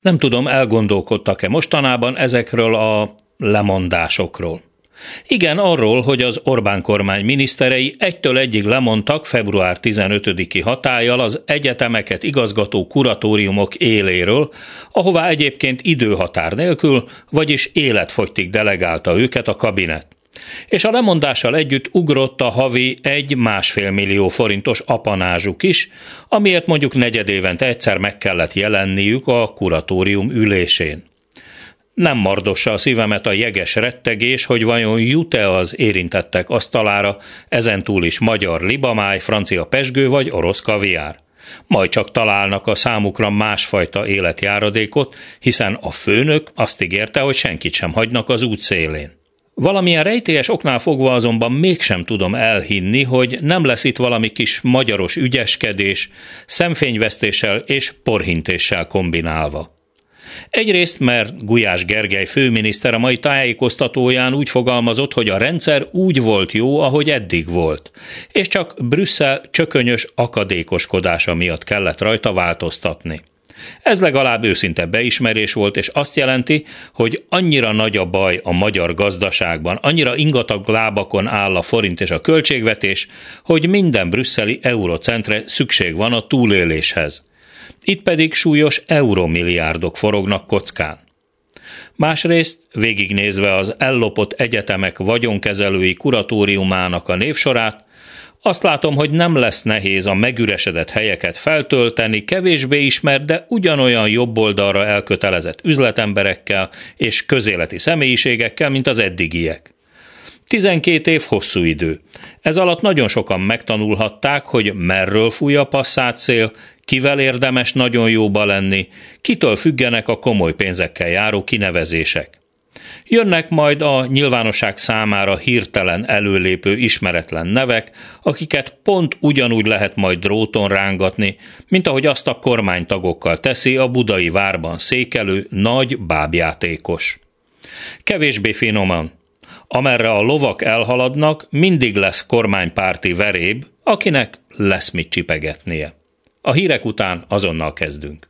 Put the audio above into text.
Nem tudom, elgondolkodtak-e mostanában ezekről a lemondásokról. Igen, arról, hogy az Orbán kormány miniszterei egytől egyig lemondtak február 15-i hatállyal az egyetemeket igazgató kuratóriumok éléről, ahová egyébként időhatár nélkül, vagyis életfogytig delegálta őket a kabinet. És a lemondással együtt ugrott a havi egy-másfél millió forintos apanázsuk is, amiért mondjuk negyedévente egyszer meg kellett jelenniük a kuratórium ülésén. Nem mardossa a szívemet a jeges rettegés, hogy vajon jut-e az érintettek asztalára ezentúl is magyar libamáj, francia pesgő vagy orosz kaviár. Majd csak találnak a számukra másfajta életjáradékot, hiszen a főnök azt ígérte, hogy senkit sem hagynak az út szélén. Valamilyen rejtélyes oknál fogva azonban mégsem tudom elhinni, hogy nem lesz itt valami kis magyaros ügyeskedés, szemfényvesztéssel és porhintéssel kombinálva. Egyrészt, mert Gulyás Gergely főminiszter a mai tájékoztatóján úgy fogalmazott, hogy a rendszer úgy volt jó, ahogy eddig volt, és csak Brüsszel csökönyös akadékoskodása miatt kellett rajta változtatni. Ez legalább őszinte beismerés volt, és azt jelenti, hogy annyira nagy a baj a magyar gazdaságban, annyira ingatag lábakon áll a forint és a költségvetés, hogy minden brüsszeli eurocentre szükség van a túléléshez. Itt pedig súlyos euromilliárdok forognak kockán. Másrészt, végignézve az ellopott egyetemek vagyonkezelői kuratóriumának a névsorát, azt látom, hogy nem lesz nehéz a megüresedett helyeket feltölteni kevésbé ismert, de ugyanolyan jobb oldalra elkötelezett üzletemberekkel és közéleti személyiségekkel, mint az eddigiek. 12 év hosszú idő. Ez alatt nagyon sokan megtanulhatták, hogy merről fúj a passzát szél, kivel érdemes nagyon jóba lenni, kitől függenek a komoly pénzekkel járó kinevezések. Jönnek majd a nyilvánosság számára hirtelen előlépő ismeretlen nevek, akiket pont ugyanúgy lehet majd dróton rángatni, mint ahogy azt a kormánytagokkal teszi a budai várban székelő nagy bábjátékos. Kevésbé finoman. Amerre a lovak elhaladnak, mindig lesz kormánypárti veréb, akinek lesz mit csipegetnie. A hírek után azonnal kezdünk.